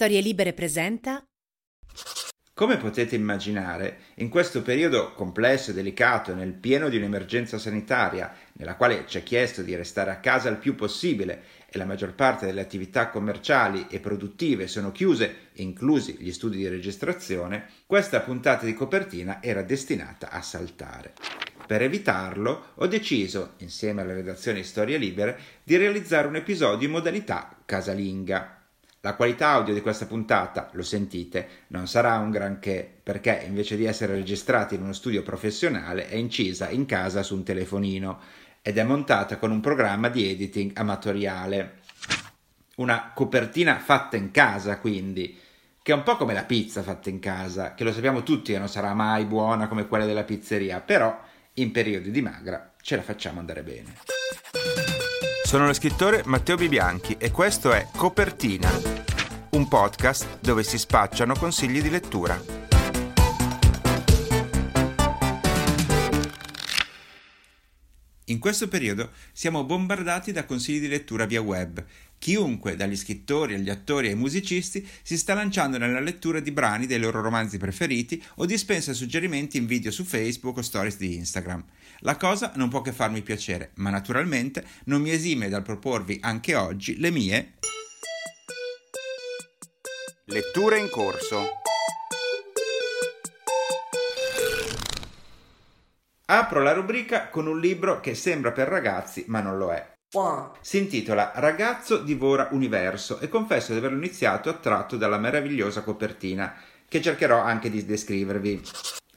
Storie Libere presenta. Come potete immaginare, in questo periodo complesso e delicato, nel pieno di un'emergenza sanitaria, nella quale ci è chiesto di restare a casa il più possibile e la maggior parte delle attività commerciali e produttive sono chiuse, inclusi gli studi di registrazione, questa puntata di copertina era destinata a saltare. Per evitarlo, ho deciso, insieme alla redazione Storie Libere, di realizzare un episodio in modalità casalinga. La qualità audio di questa puntata, lo sentite, non sarà un granché, perché invece di essere registrata in uno studio professionale è incisa in casa su un telefonino ed è montata con un programma di editing amatoriale. Una copertina fatta in casa, quindi, che è un po' come la pizza fatta in casa, che lo sappiamo tutti che non sarà mai buona come quella della pizzeria, però in periodi di magra ce la facciamo andare bene. Sono lo scrittore Matteo Bibianchi e questo è Copertina, un podcast dove si spacciano consigli di lettura. In questo periodo siamo bombardati da consigli di lettura via web. Chiunque, dagli scrittori agli attori ai musicisti, si sta lanciando nella lettura di brani dei loro romanzi preferiti o dispensa suggerimenti in video su Facebook o stories di Instagram. La cosa non può che farmi piacere, ma naturalmente non mi esime dal proporvi anche oggi le mie letture in corso. Apro la rubrica con un libro che sembra per ragazzi, ma non lo è. Si intitola Ragazzo divora universo e confesso di averlo iniziato attratto dalla meravigliosa copertina, che cercherò anche di descrivervi.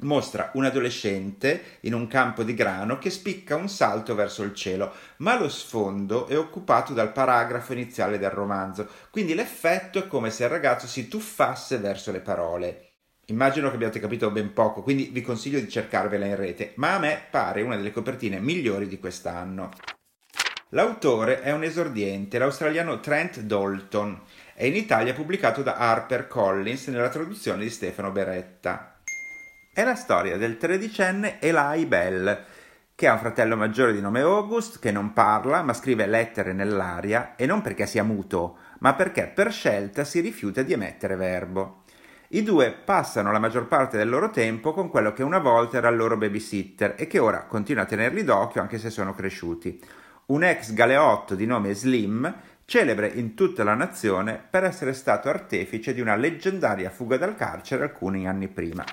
Mostra un adolescente in un campo di grano che spicca un salto verso il cielo, ma lo sfondo è occupato dal paragrafo iniziale del romanzo, quindi l'effetto è come se il ragazzo si tuffasse verso le parole. Immagino che abbiate capito ben poco, quindi vi consiglio di cercarvela in rete, ma a me pare una delle copertine migliori di quest'anno. L'autore è un esordiente, l'australiano Trent Dalton, e in Italia pubblicato da Harper Collins nella traduzione di Stefano Beretta. È la storia del tredicenne Eli Bell, che ha un fratello maggiore di nome August, che non parla ma scrive lettere nell'aria, e non perché sia muto, ma perché per scelta si rifiuta di emettere verbo. I due passano la maggior parte del loro tempo con quello che una volta era il loro babysitter e che ora continua a tenerli d'occhio anche se sono cresciuti. Un ex galeotto di nome Slim, celebre in tutta la nazione per essere stato artefice di una leggendaria fuga dal carcere alcuni anni prima.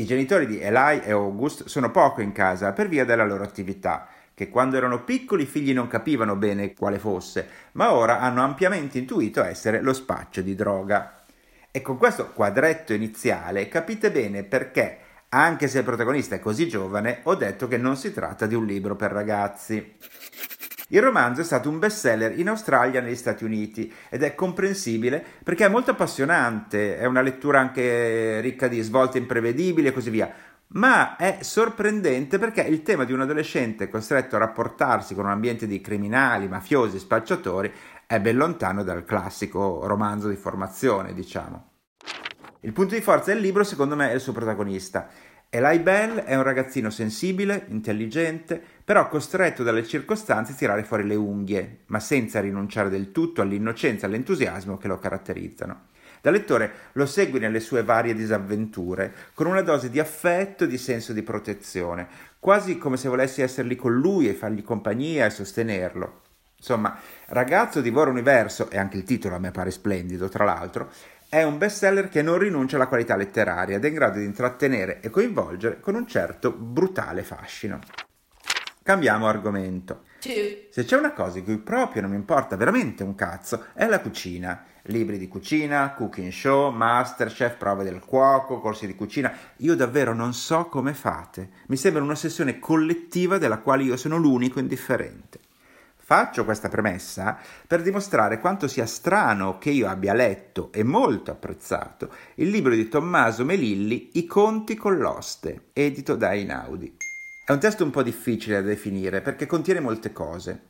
I genitori di Eli e August sono poco in casa per via della loro attività, che quando erano piccoli i figli non capivano bene quale fosse, ma ora hanno ampiamente intuito essere lo spaccio di droga. E con questo quadretto iniziale capite bene perché, anche se il protagonista è così giovane, ho detto che non si tratta di un libro per ragazzi. Il romanzo è stato un bestseller in Australia e negli Stati Uniti ed è comprensibile perché è molto appassionante, è una lettura anche ricca di svolte imprevedibili e così via, ma è sorprendente perché il tema di un adolescente costretto a rapportarsi con un ambiente di criminali, mafiosi, spacciatori è ben lontano dal classico romanzo di formazione, diciamo. Il punto di forza del libro, secondo me, è il suo protagonista. Eli Bell è un ragazzino sensibile, intelligente, però costretto dalle circostanze a tirare fuori le unghie, ma senza rinunciare del tutto all'innocenza e all'entusiasmo che lo caratterizzano. Da lettore lo segui nelle sue varie disavventure, con una dose di affetto e di senso di protezione, quasi come se volessi essere lì con lui e fargli compagnia e sostenerlo. Insomma, Ragazzo divora universo, e anche il titolo a me pare splendido, tra l'altro, è un bestseller che non rinuncia alla qualità letteraria ed è in grado di intrattenere e coinvolgere con un certo brutale fascino. Cambiamo argomento. Se c'è una cosa di cui proprio non mi importa veramente un cazzo, è la cucina. Libri di cucina, cooking show, masterchef, prove del cuoco, corsi di cucina. Io davvero non so come fate. Mi sembra un'ossessione collettiva della quale io sono l'unico indifferente. Faccio questa premessa per dimostrare quanto sia strano che io abbia letto e molto apprezzato il libro di Tommaso Melilli I conti con l'oste, edito da Einaudi. È un testo un po' difficile da definire perché contiene molte cose.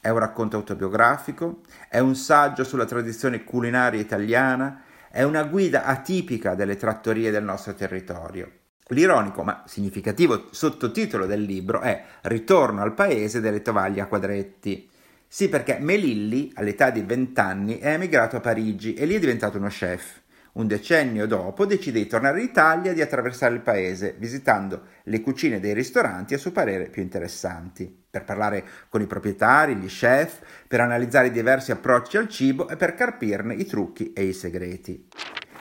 È un racconto autobiografico, è un saggio sulla tradizione culinaria italiana, è una guida atipica delle trattorie del nostro territorio. L'ironico ma significativo sottotitolo del libro è Ritorno al paese delle tovaglie a quadretti. Sì, perché Melilli, all'età di 20 anni, è emigrato a Parigi e lì è diventato uno chef. Un decennio dopo decide di tornare in Italia e di attraversare il paese, visitando le cucine dei ristoranti a suo parere più interessanti, per parlare con i proprietari, gli chef, per analizzare i diversi approcci al cibo e per carpirne i trucchi e i segreti.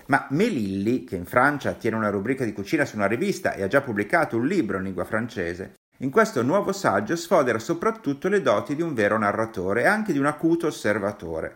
Ma Melilli, che in Francia tiene una rubrica di cucina su una rivista e ha già pubblicato un libro in lingua francese, in questo nuovo saggio sfodera soprattutto le doti di un vero narratore e anche di un acuto osservatore.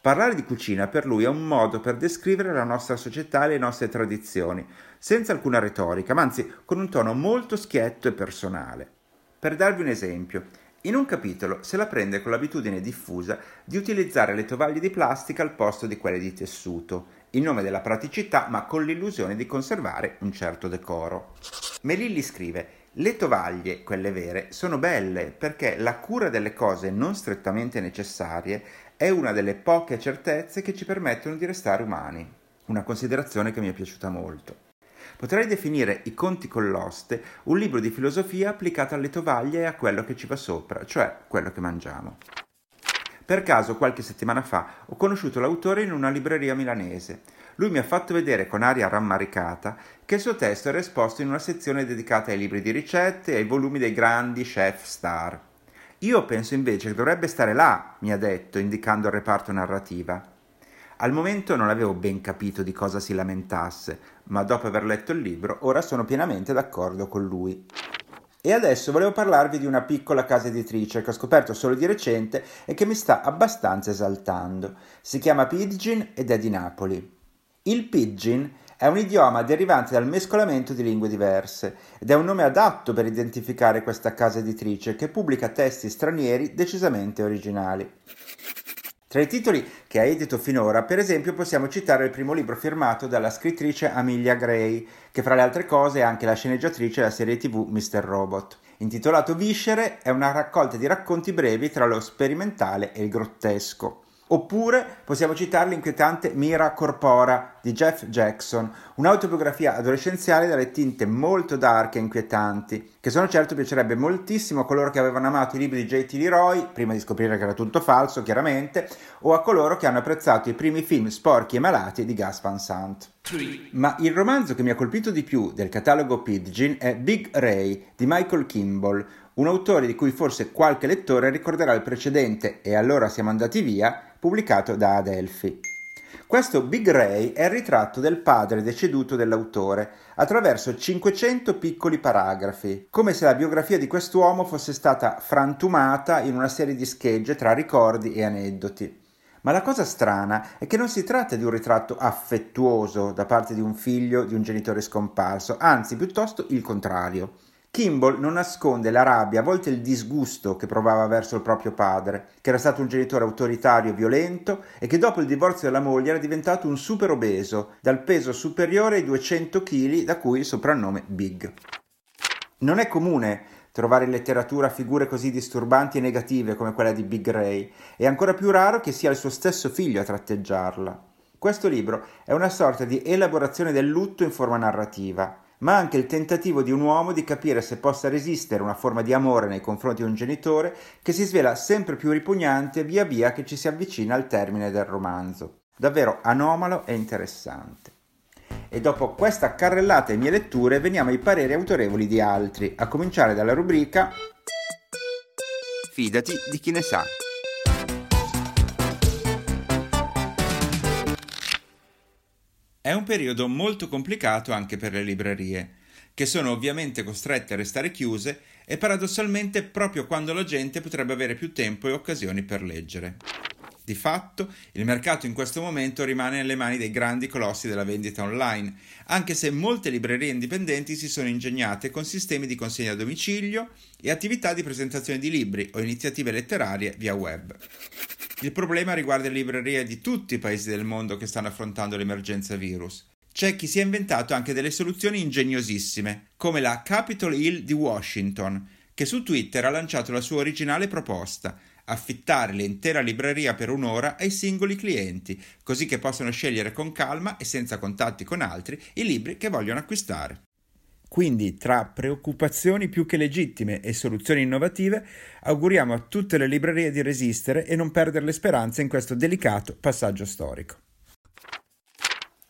Parlare di cucina per lui è un modo per descrivere la nostra società e le nostre tradizioni, senza alcuna retorica, ma anzi con un tono molto schietto e personale. Per darvi un esempio, in un capitolo se la prende con l'abitudine diffusa di utilizzare le tovaglie di plastica al posto di quelle di tessuto in nome della praticità ma con l'illusione di conservare un certo decoro. Melilli scrive le tovaglie, quelle vere, sono belle perché la cura delle cose non strettamente necessarie è una delle poche certezze che ci permettono di restare umani. Una considerazione che mi è piaciuta molto. Potrei definire I conti con l'oste un libro di filosofia applicato alle tovaglie e a quello che ci va sopra, cioè quello che mangiamo. Per caso, qualche settimana fa, ho conosciuto l'autore in una libreria milanese. Lui mi ha fatto vedere con aria rammaricata che il suo testo era esposto in una sezione dedicata ai libri di ricette e ai volumi dei grandi chef star. Io penso invece che dovrebbe stare là, mi ha detto, indicando il reparto narrativa. Al momento non avevo ben capito di cosa si lamentasse, ma dopo aver letto il libro ora sono pienamente d'accordo con lui. E adesso volevo parlarvi di una piccola casa editrice che ho scoperto solo di recente e che mi sta abbastanza esaltando. Si chiama Pidgin ed è di Napoli. Il Pidgin è un idioma derivante dal mescolamento di lingue diverse ed è un nome adatto per identificare questa casa editrice che pubblica testi stranieri decisamente originali. Tra i titoli che ha edito finora, per esempio, possiamo citare il primo libro firmato dalla scrittrice Amelia Gray, che fra le altre cose è anche la sceneggiatrice della serie tv Mr. Robot. Intitolato Viscere, è una raccolta di racconti brevi tra lo sperimentale e il grottesco. Oppure possiamo citare l'inquietante Mira Corpora di Jeff Jackson, un'autobiografia adolescenziale dalle tinte molto dark e inquietanti, che sono certo piacerebbe moltissimo a coloro che avevano amato i libri di J.T. Leroy, prima di scoprire che era tutto falso, chiaramente, o a coloro che hanno apprezzato i primi film sporchi e malati di Gus Van Sant. Ma il romanzo che mi ha colpito di più del catalogo Pidgin è Big Ray di Michael Kimball, un autore di cui forse qualche lettore ricorderà il precedente E allora siamo andati via pubblicato da Adelphi. Questo Big Ray è il ritratto del padre deceduto dell'autore, attraverso 500 piccoli paragrafi, come se la biografia di quest'uomo fosse stata frantumata in una serie di schegge tra ricordi e aneddoti. Ma la cosa strana è che non si tratta di un ritratto affettuoso da parte di un figlio di un genitore scomparso, anzi piuttosto il contrario. Kimball non nasconde la rabbia, a volte il disgusto che provava verso il proprio padre, che era stato un genitore autoritario e violento e che dopo il divorzio della moglie era diventato un super obeso, dal peso superiore ai 200 kg, da cui il soprannome Big. Non è comune trovare in letteratura figure così disturbanti e negative come quella di Big Ray, e ancora più raro che sia il suo stesso figlio a tratteggiarla. Questo libro è una sorta di elaborazione del lutto in forma narrativa, ma anche il tentativo di un uomo di capire se possa resistere una forma di amore nei confronti di un genitore che si svela sempre più ripugnante via via che ci si avvicina al termine del romanzo. Davvero anomalo e interessante. E dopo questa carrellata in mie letture veniamo ai pareri autorevoli di altri, a cominciare dalla rubrica Fidati di chi ne sa. È un periodo molto complicato anche per le librerie, che sono ovviamente costrette a restare chiuse e paradossalmente proprio quando la gente potrebbe avere più tempo e occasioni per leggere. Di fatto, il mercato in questo momento rimane nelle mani dei grandi colossi della vendita online, anche se molte librerie indipendenti si sono ingegnate con sistemi di consegna a domicilio e attività di presentazione di libri o iniziative letterarie via web. Il problema riguarda le librerie di tutti i paesi del mondo che stanno affrontando l'emergenza virus. C'è chi si è inventato anche delle soluzioni ingegnosissime, come la Capitol Hill di Washington, che su Twitter ha lanciato la sua originale proposta, affittare l'intera libreria per un'ora ai singoli clienti, così che possano scegliere con calma e senza contatti con altri i libri che vogliono acquistare. Quindi, tra preoccupazioni più che legittime e soluzioni innovative, auguriamo a tutte le librerie di resistere e non perdere le speranze in questo delicato passaggio storico.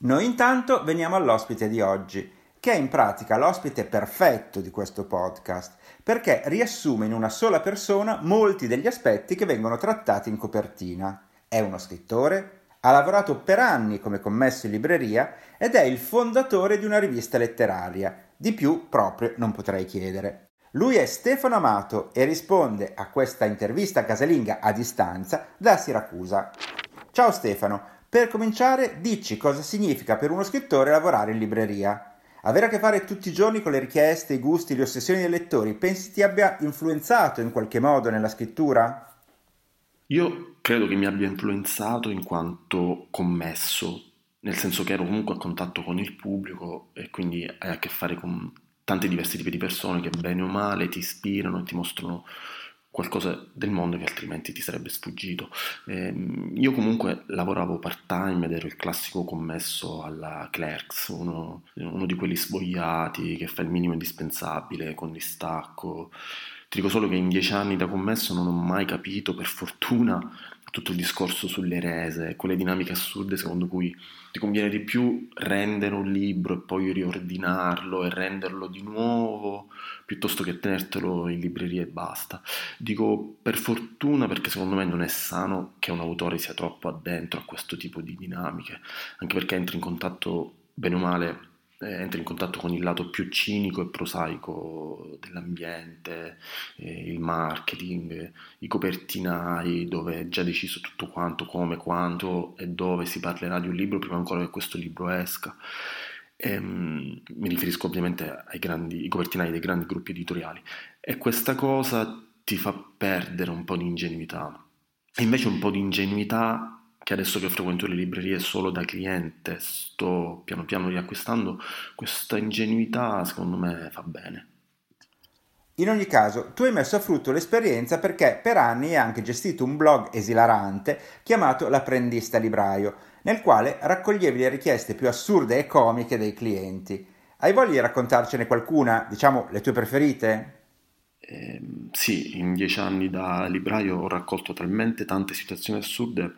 Noi intanto veniamo all'ospite di oggi, che è in pratica l'ospite perfetto di questo podcast, perché riassume in una sola persona molti degli aspetti che vengono trattati in copertina. È uno scrittore, ha lavorato per anni come commesso in libreria ed è il fondatore di una rivista letteraria. Di più proprio non potrei chiedere. Lui è Stefano Amato e risponde a questa intervista casalinga a distanza da Siracusa. Ciao Stefano, per cominciare dici cosa significa per uno scrittore lavorare in libreria. Avere a che fare tutti i giorni con le richieste, i gusti, le ossessioni dei lettori, pensi ti abbia influenzato in qualche modo nella scrittura? Io credo che mi abbia influenzato in quanto commesso, nel senso che ero comunque a contatto con il pubblico e quindi hai a che fare con tanti diversi tipi di persone che bene o male ti ispirano e ti mostrano qualcosa del mondo che altrimenti ti sarebbe sfuggito. Eh, io comunque lavoravo part time ed ero il classico commesso alla Clerks, uno, uno di quelli svogliati che fa il minimo indispensabile con distacco ti dico solo che in dieci anni da commesso non ho mai capito, per fortuna, tutto il discorso sulle rese, quelle dinamiche assurde secondo cui ti conviene di più rendere un libro e poi riordinarlo e renderlo di nuovo piuttosto che tenertelo in libreria e basta. Dico per fortuna perché secondo me non è sano che un autore sia troppo addentro a questo tipo di dinamiche, anche perché entra in contatto bene o male entra in contatto con il lato più cinico e prosaico dell'ambiente, eh, il marketing, i copertinai, dove è già deciso tutto quanto, come, quanto e dove si parlerà di un libro prima ancora che questo libro esca. E, ehm, mi riferisco ovviamente ai grandi, copertinai dei grandi gruppi editoriali. E questa cosa ti fa perdere un po' di ingenuità. E invece un po' di ingenuità che adesso che frequento le librerie solo da cliente sto piano piano riacquistando, questa ingenuità secondo me fa bene. In ogni caso, tu hai messo a frutto l'esperienza perché per anni hai anche gestito un blog esilarante chiamato L'apprendista libraio, nel quale raccoglievi le richieste più assurde e comiche dei clienti. Hai voglia di raccontarcene qualcuna, diciamo le tue preferite? Eh, sì, in dieci anni da libraio ho raccolto talmente tante situazioni assurde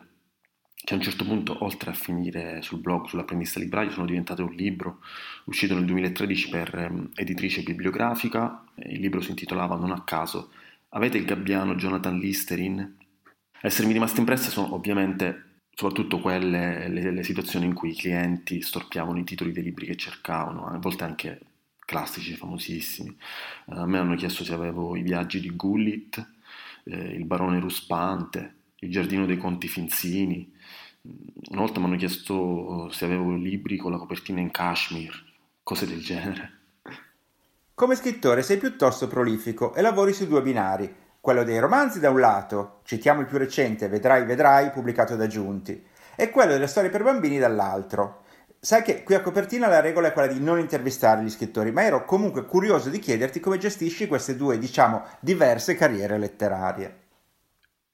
che a un certo punto, oltre a finire sul blog sull'apprendista libraio, sono diventate un libro uscito nel 2013 per um, editrice bibliografica. Il libro si intitolava Non a caso. Avete il gabbiano Jonathan Listerin? Essermi rimaste impresse sono ovviamente soprattutto quelle le, le situazioni in cui i clienti storpiavano i titoli dei libri che cercavano, a volte anche classici, famosissimi. A me hanno chiesto se avevo i viaggi di Gullit, eh, il barone ruspante, il giardino dei conti Finzini, una volta mi hanno chiesto se avevo libri con la copertina in cashmere, cose del genere. Come scrittore sei piuttosto prolifico e lavori su due binari, quello dei romanzi da un lato, citiamo il più recente Vedrai Vedrai, pubblicato da Giunti, e quello delle storie per bambini dall'altro. Sai che qui a copertina la regola è quella di non intervistare gli scrittori, ma ero comunque curioso di chiederti come gestisci queste due, diciamo, diverse carriere letterarie.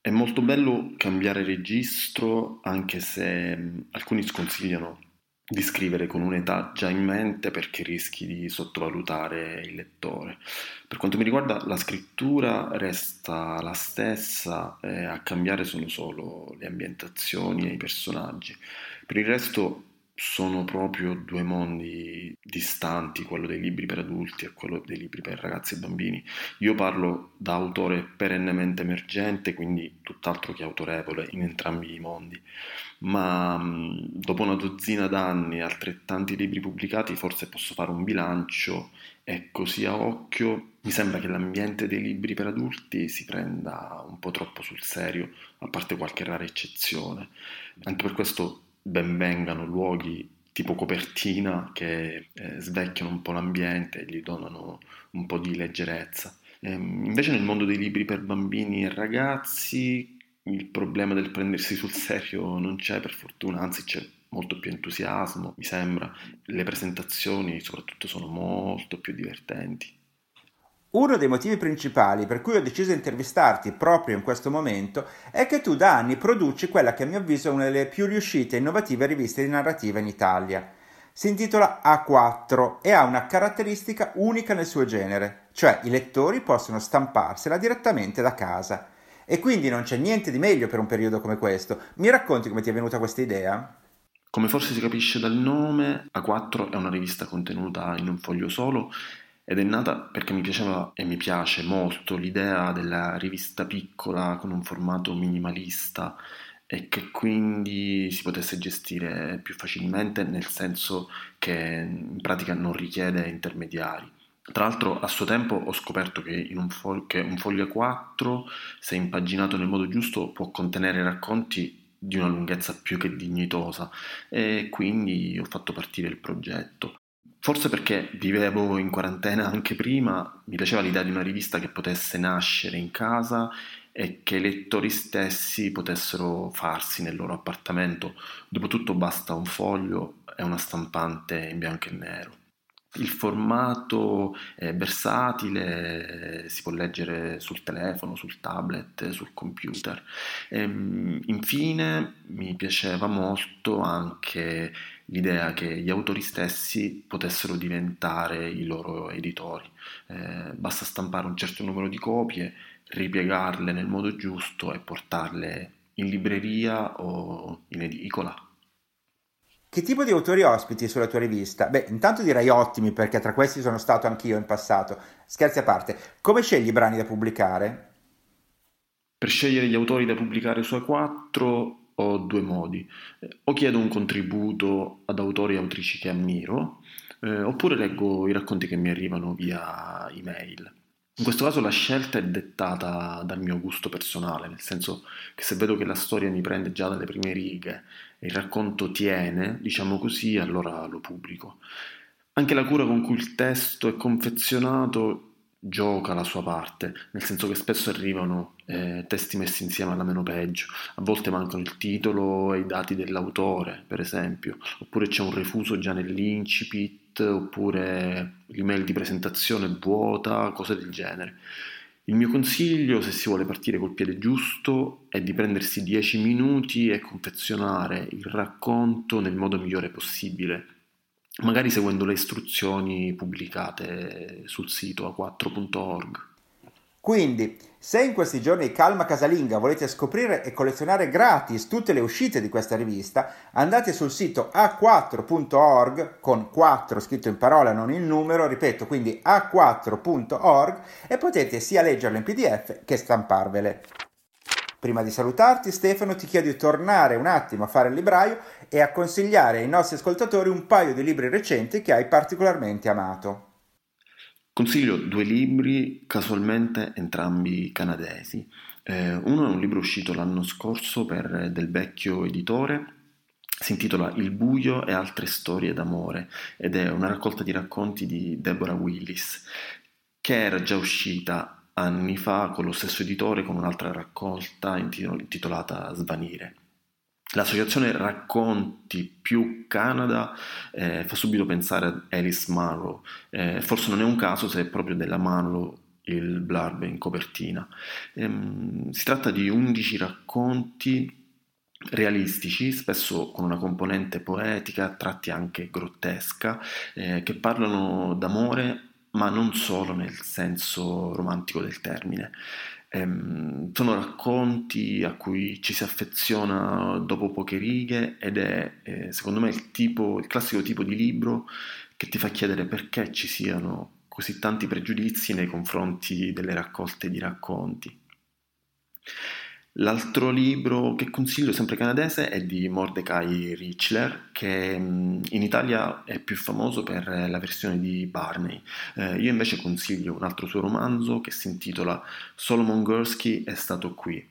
È molto bello cambiare registro, anche se alcuni sconsigliano di scrivere con un'età già in mente perché rischi di sottovalutare il lettore. Per quanto mi riguarda la scrittura resta la stessa, eh, a cambiare sono solo le ambientazioni e i personaggi. Per il resto sono proprio due mondi distanti, quello dei libri per adulti e quello dei libri per ragazzi e bambini. Io parlo da autore perennemente emergente, quindi tutt'altro che autorevole in entrambi i mondi, ma dopo una dozzina d'anni e altrettanti libri pubblicati forse posso fare un bilancio e così a occhio mi sembra che l'ambiente dei libri per adulti si prenda un po' troppo sul serio, a parte qualche rara eccezione. Anche per questo benvengano luoghi tipo copertina che eh, svecchiano un po' l'ambiente e gli donano un po' di leggerezza. Ehm, invece nel mondo dei libri per bambini e ragazzi il problema del prendersi sul serio non c'è per fortuna, anzi c'è molto più entusiasmo, mi sembra. Le presentazioni soprattutto sono molto più divertenti. Uno dei motivi principali per cui ho deciso di intervistarti proprio in questo momento è che tu da anni produci quella che a mio avviso è una delle più riuscite e innovative riviste di narrativa in Italia. Si intitola A4 e ha una caratteristica unica nel suo genere, cioè i lettori possono stamparsela direttamente da casa. E quindi non c'è niente di meglio per un periodo come questo. Mi racconti come ti è venuta questa idea? Come forse si capisce dal nome, A4 è una rivista contenuta in un foglio solo ed è nata perché mi piaceva e mi piace molto l'idea della rivista piccola con un formato minimalista e che quindi si potesse gestire più facilmente nel senso che in pratica non richiede intermediari. Tra l'altro a suo tempo ho scoperto che, un, fo- che un foglio 4, se impaginato nel modo giusto, può contenere racconti di una lunghezza più che dignitosa e quindi ho fatto partire il progetto. Forse perché vivevo in quarantena anche prima, mi piaceva l'idea di una rivista che potesse nascere in casa e che i lettori stessi potessero farsi nel loro appartamento. Dopotutto basta un foglio e una stampante in bianco e nero. Il formato è versatile, si può leggere sul telefono, sul tablet, sul computer. E, ehm, infine mi piaceva molto anche l'idea che gli autori stessi potessero diventare i loro editori. Eh, basta stampare un certo numero di copie, ripiegarle nel modo giusto e portarle in libreria o in edicola. Che tipo di autori ospiti sulla tua rivista? Beh, intanto direi ottimi perché tra questi sono stato anch'io in passato. Scherzi a parte, come scegli i brani da pubblicare? Per scegliere gli autori da pubblicare su A4 ho due modi. O chiedo un contributo ad autori e autrici che ammiro, eh, oppure leggo i racconti che mi arrivano via email. In questo caso la scelta è dettata dal mio gusto personale, nel senso che se vedo che la storia mi prende già dalle prime righe e il racconto tiene, diciamo così, allora lo pubblico. Anche la cura con cui il testo è confezionato gioca la sua parte, nel senso che spesso arrivano eh, testi messi insieme alla meno peggio, a volte mancano il titolo e i dati dell'autore, per esempio, oppure c'è un refuso già nell'incipit, oppure l'email di presentazione vuota, cose del genere. Il mio consiglio, se si vuole partire col piede giusto, è di prendersi 10 minuti e confezionare il racconto nel modo migliore possibile, magari seguendo le istruzioni pubblicate sul sito a4.org. Quindi, se in questi giorni calma casalinga volete scoprire e collezionare gratis tutte le uscite di questa rivista, andate sul sito a4.org con 4 scritto in parola, non in numero, ripeto, quindi a4.org e potete sia leggerle in PDF che stamparvele. Prima di salutarti, Stefano, ti chiedo di tornare un attimo a fare il libraio e a consigliare ai nostri ascoltatori un paio di libri recenti che hai particolarmente amato. Consiglio due libri, casualmente entrambi canadesi. Eh, uno è un libro uscito l'anno scorso per Del Vecchio Editore, si intitola Il buio e altre storie d'amore ed è una raccolta di racconti di Deborah Willis, che era già uscita anni fa con lo stesso editore con un'altra raccolta intitolata Svanire. L'associazione Racconti più Canada eh, fa subito pensare ad Alice Munro, eh, forse non è un caso se è proprio della Munro il blurb in copertina. Ehm, si tratta di 11 racconti realistici, spesso con una componente poetica, tratti anche grottesca, eh, che parlano d'amore ma non solo nel senso romantico del termine. Ehm, sono racconti a cui ci si affeziona dopo poche righe ed è eh, secondo me il, tipo, il classico tipo di libro che ti fa chiedere perché ci siano così tanti pregiudizi nei confronti delle raccolte di racconti. L'altro libro che consiglio, sempre canadese, è di Mordecai Richler, che mm, in Italia è più famoso per la versione di Barney. Eh, io invece consiglio un altro suo romanzo che si intitola Solomon Gursky è stato qui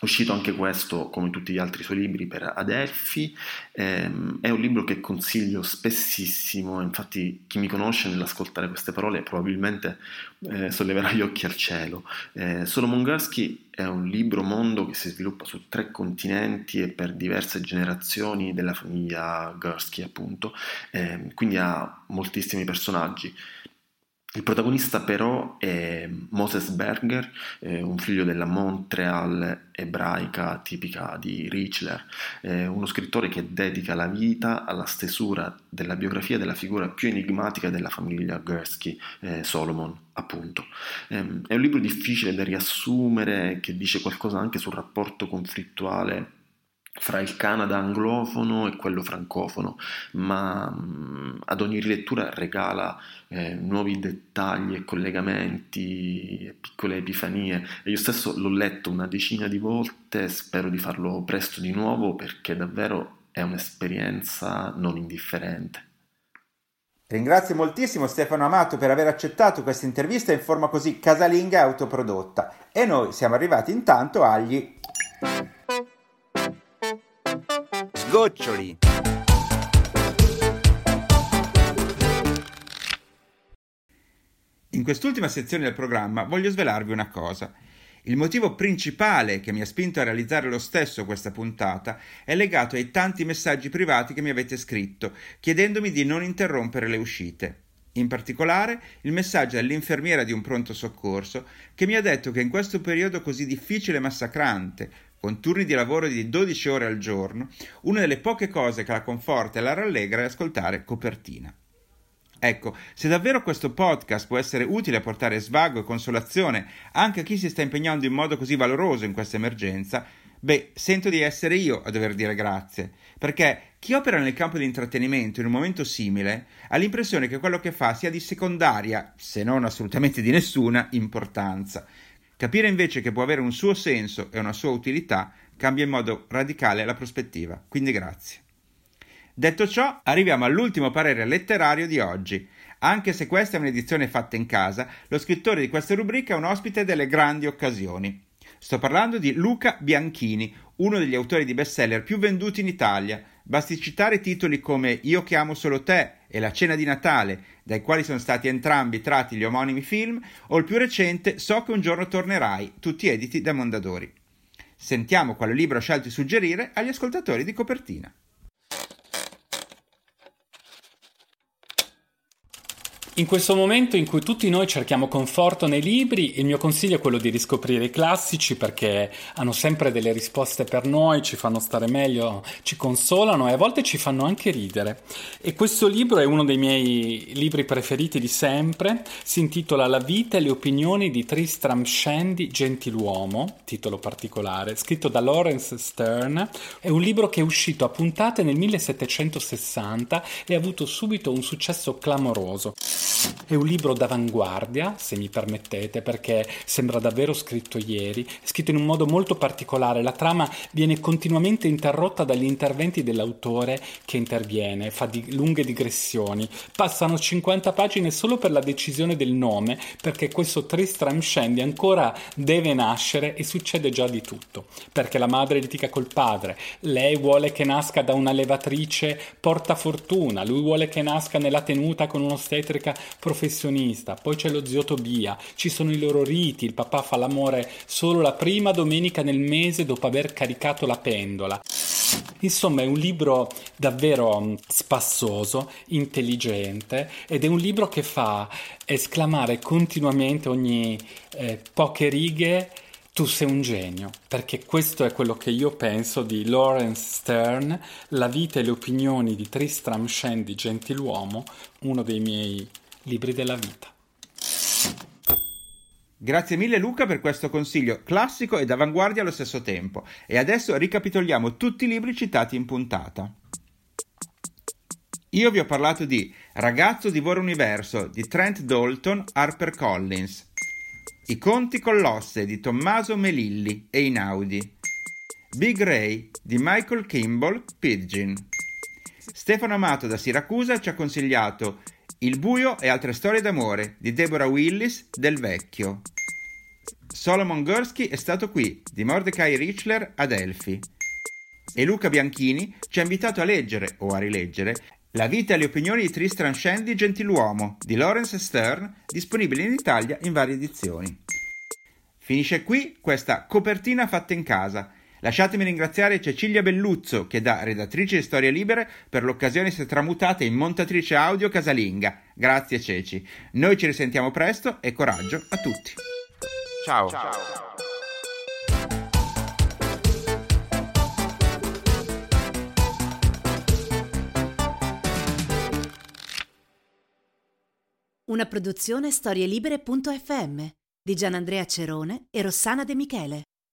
uscito anche questo, come tutti gli altri suoi libri, per Adelphi. Ehm, è un libro che consiglio spessissimo, infatti chi mi conosce nell'ascoltare queste parole probabilmente eh, solleverà gli occhi al cielo. Eh, Solomon Gursky è un libro mondo che si sviluppa su tre continenti e per diverse generazioni della famiglia Gursky, appunto, eh, quindi ha moltissimi personaggi. Il protagonista però è Moses Berger, un figlio della Montreal ebraica tipica di Richler, uno scrittore che dedica la vita alla stesura della biografia della figura più enigmatica della famiglia Gursky, eh, Solomon, appunto. Ehm, è un libro difficile da riassumere, che dice qualcosa anche sul rapporto conflittuale fra il Canada anglofono e quello francofono, ma mh, ad ogni rilettura regala eh, nuovi dettagli e collegamenti, piccole epifanie. E io stesso l'ho letto una decina di volte, spero di farlo presto di nuovo perché davvero è un'esperienza non indifferente. Ringrazio moltissimo Stefano Amato per aver accettato questa intervista in forma così casalinga e autoprodotta. E noi siamo arrivati intanto agli sgoccioli. In quest'ultima sezione del programma voglio svelarvi una cosa. Il motivo principale che mi ha spinto a realizzare lo stesso questa puntata è legato ai tanti messaggi privati che mi avete scritto, chiedendomi di non interrompere le uscite. In particolare il messaggio dell'infermiera di un pronto soccorso che mi ha detto che in questo periodo così difficile e massacrante, con turni di lavoro di 12 ore al giorno, una delle poche cose che la conforta e la rallegra è ascoltare copertina. Ecco, se davvero questo podcast può essere utile a portare svago e consolazione anche a chi si sta impegnando in modo così valoroso in questa emergenza, beh, sento di essere io a dover dire grazie, perché chi opera nel campo di intrattenimento in un momento simile ha l'impressione che quello che fa sia di secondaria, se non assolutamente di nessuna, importanza Capire invece che può avere un suo senso e una sua utilità cambia in modo radicale la prospettiva. Quindi grazie. Detto ciò, arriviamo all'ultimo parere letterario di oggi. Anche se questa è un'edizione fatta in casa, lo scrittore di questa rubrica è un ospite delle grandi occasioni. Sto parlando di Luca Bianchini, uno degli autori di bestseller più venduti in Italia. Basti citare titoli come Io che amo solo te e La cena di Natale, dai quali sono stati entrambi tratti gli omonimi film, o il più recente So che un giorno tornerai, tutti editi da Mondadori. Sentiamo quale libro ha scelto di suggerire agli ascoltatori di copertina. In questo momento in cui tutti noi cerchiamo conforto nei libri, il mio consiglio è quello di riscoprire i classici perché hanno sempre delle risposte per noi, ci fanno stare meglio, ci consolano e a volte ci fanno anche ridere. E questo libro è uno dei miei libri preferiti di sempre, si intitola La vita e le opinioni di Tristram Shandy, gentiluomo, titolo particolare, scritto da Lawrence Stern. È un libro che è uscito a puntate nel 1760 e ha avuto subito un successo clamoroso. È un libro d'avanguardia, se mi permettete, perché sembra davvero scritto ieri, è scritto in un modo molto particolare. La trama viene continuamente interrotta dagli interventi dell'autore che interviene, fa di lunghe digressioni. Passano 50 pagine solo per la decisione del nome, perché questo Tristram Shandy ancora deve nascere e succede già di tutto. Perché la madre litiga col padre, lei vuole che nasca da una levatrice porta fortuna, lui vuole che nasca nella tenuta con un'ostetrica professionista, poi c'è lo zio Tobia, ci sono i loro riti, il papà fa l'amore solo la prima domenica nel mese dopo aver caricato la pendola. Insomma, è un libro davvero mm, spassoso, intelligente ed è un libro che fa esclamare continuamente ogni eh, poche righe tu sei un genio, perché questo è quello che io penso di Lawrence Stern, La vita e le opinioni di Tristram Shandy, gentiluomo, uno dei miei libri della vita. Grazie mille Luca per questo consiglio classico ed avanguardia allo stesso tempo. E adesso ricapitoliamo tutti i libri citati in puntata. Io vi ho parlato di Ragazzo divora universo di Trent Dalton, Harper Collins, i conti con l'osse di Tommaso Melilli e Inaudi. Big Ray di Michael Kimball, Pidgin. Stefano Amato da Siracusa ci ha consigliato Il buio e altre storie d'amore di Deborah Willis del Vecchio. Solomon Gursky è stato qui di Mordecai Richler ad Elfi. E Luca Bianchini ci ha invitato a leggere o a rileggere la vita e le opinioni di Tristram Shandy Gentiluomo di Lawrence Stern, disponibile in Italia in varie edizioni. Finisce qui questa copertina fatta in casa. Lasciatemi ringraziare Cecilia Belluzzo, che da redattrice di Storie Libere per l'occasione si è tramutata in montatrice audio casalinga. Grazie Ceci. Noi ci risentiamo presto e coraggio a tutti. Ciao. Ciao. Una produzione storielibere.fm di Gianandrea Cerone e Rossana De Michele.